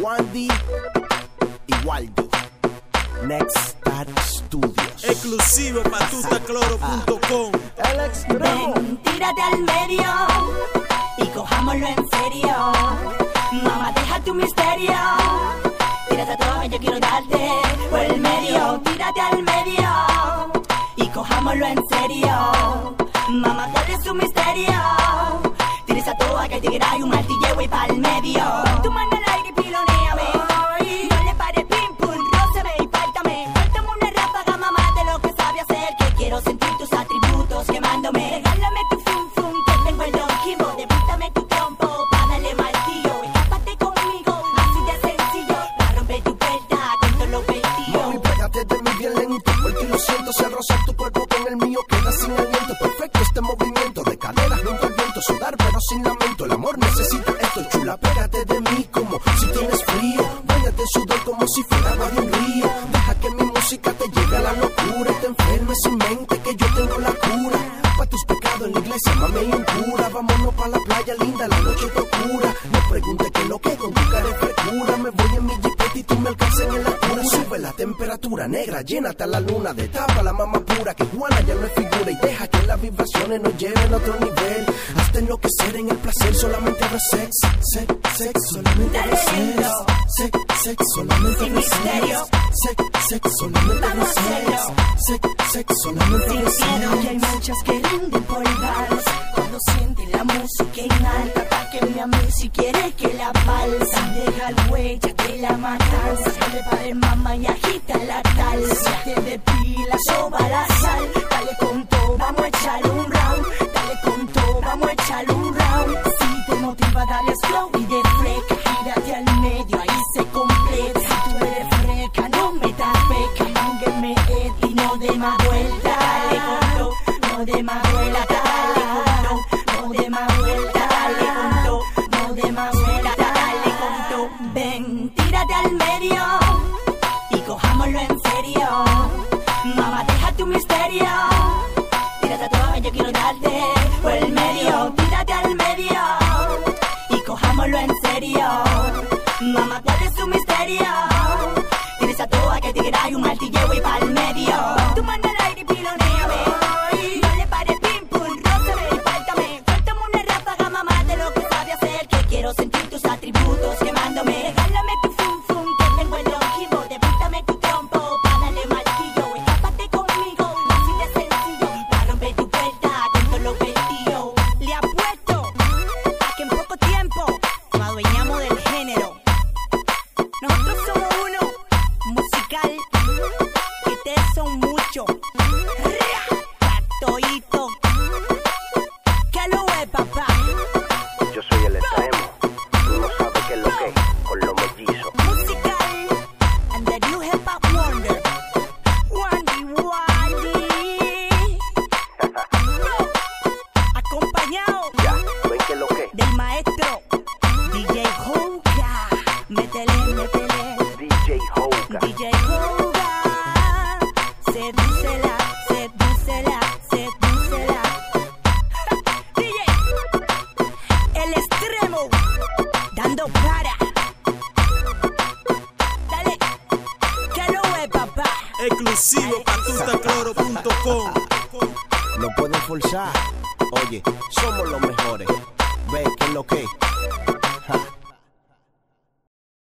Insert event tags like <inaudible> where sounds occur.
Wandy y Waldo. Next Star Studios. Exclusivo patutacloro.com. El extremo. Ven, tírate al medio y cojámoslo en serio. Mamá, deja tu misterio. Tírate todo, yo quiero darte por el medio. Tírate al medio y cojámoslo en serio. Mamá, ¿cuál es tu misterio? Tienes a toda que te y un martillo y pa'l medio. Tu mano al sin aliento, perfecto este movimiento, de cadera junto al viento, sudar pero sin lamento, el amor necesita esto, chula, pégate de mí como si tienes frío, bañate en sudor como si fuera agua de un río, deja que mi música te llegue a la locura, te enfermes sin mente, que yo tengo la cura, pa' tus pecados en la iglesia, mami cura, vámonos pa' la playa linda, la noche te oscura, no preguntes qué es lo que con tu cara de me voy en mi jipete y tú me alcanzas en sube la temperatura negra, llénate a la luna, destapa la mama pura, que Juana ya no es figura y deja que las vibraciones nos lleven a otro nivel, hasta enloquecer en el placer, solamente habrá sex, sex, sex, solamente habrá sex, sex, sex, solamente habrá misterio. sex, sex, solamente habrá a hacerlo. sex, solamente habrá Sintiendo que hay muchas que rinden por vals Cuando sienten la música en alta Atáquenme a mí si quiere que la balsa Deja el huella de la matanza Dale para mamá y agita la talsa Te depila, soba la sal. Dale con todo, vamos a echar un round. Dale con todo, vamos a echar un round. Si te motiva, dale slow y de freca. Gírate al medio, ahí se completa. Si tú eres freca, no me das peca. Mángueme y no de más vuelta Dale con todo, no de más vuelta Ven, tírate al medio y cojámoslo en serio. Mamá, deja tu misterio. Tírate todo, yo quiero darte por el medio. Tírate al medio y cojámoslo en serio. Mamá, ¿cuál es tu misterio? Tienes a toda que te y un martillo Métele, métele. DJ Hoga. DJ Hoga. Sedúcela, sedúcela, sedúcela. <laughs> DJ, el extremo, dando para. Dale, que lo es, papá. Exclusivo patutacloro.com. No pueden forzar. Oye, somos los mejores. Ve que es lo que.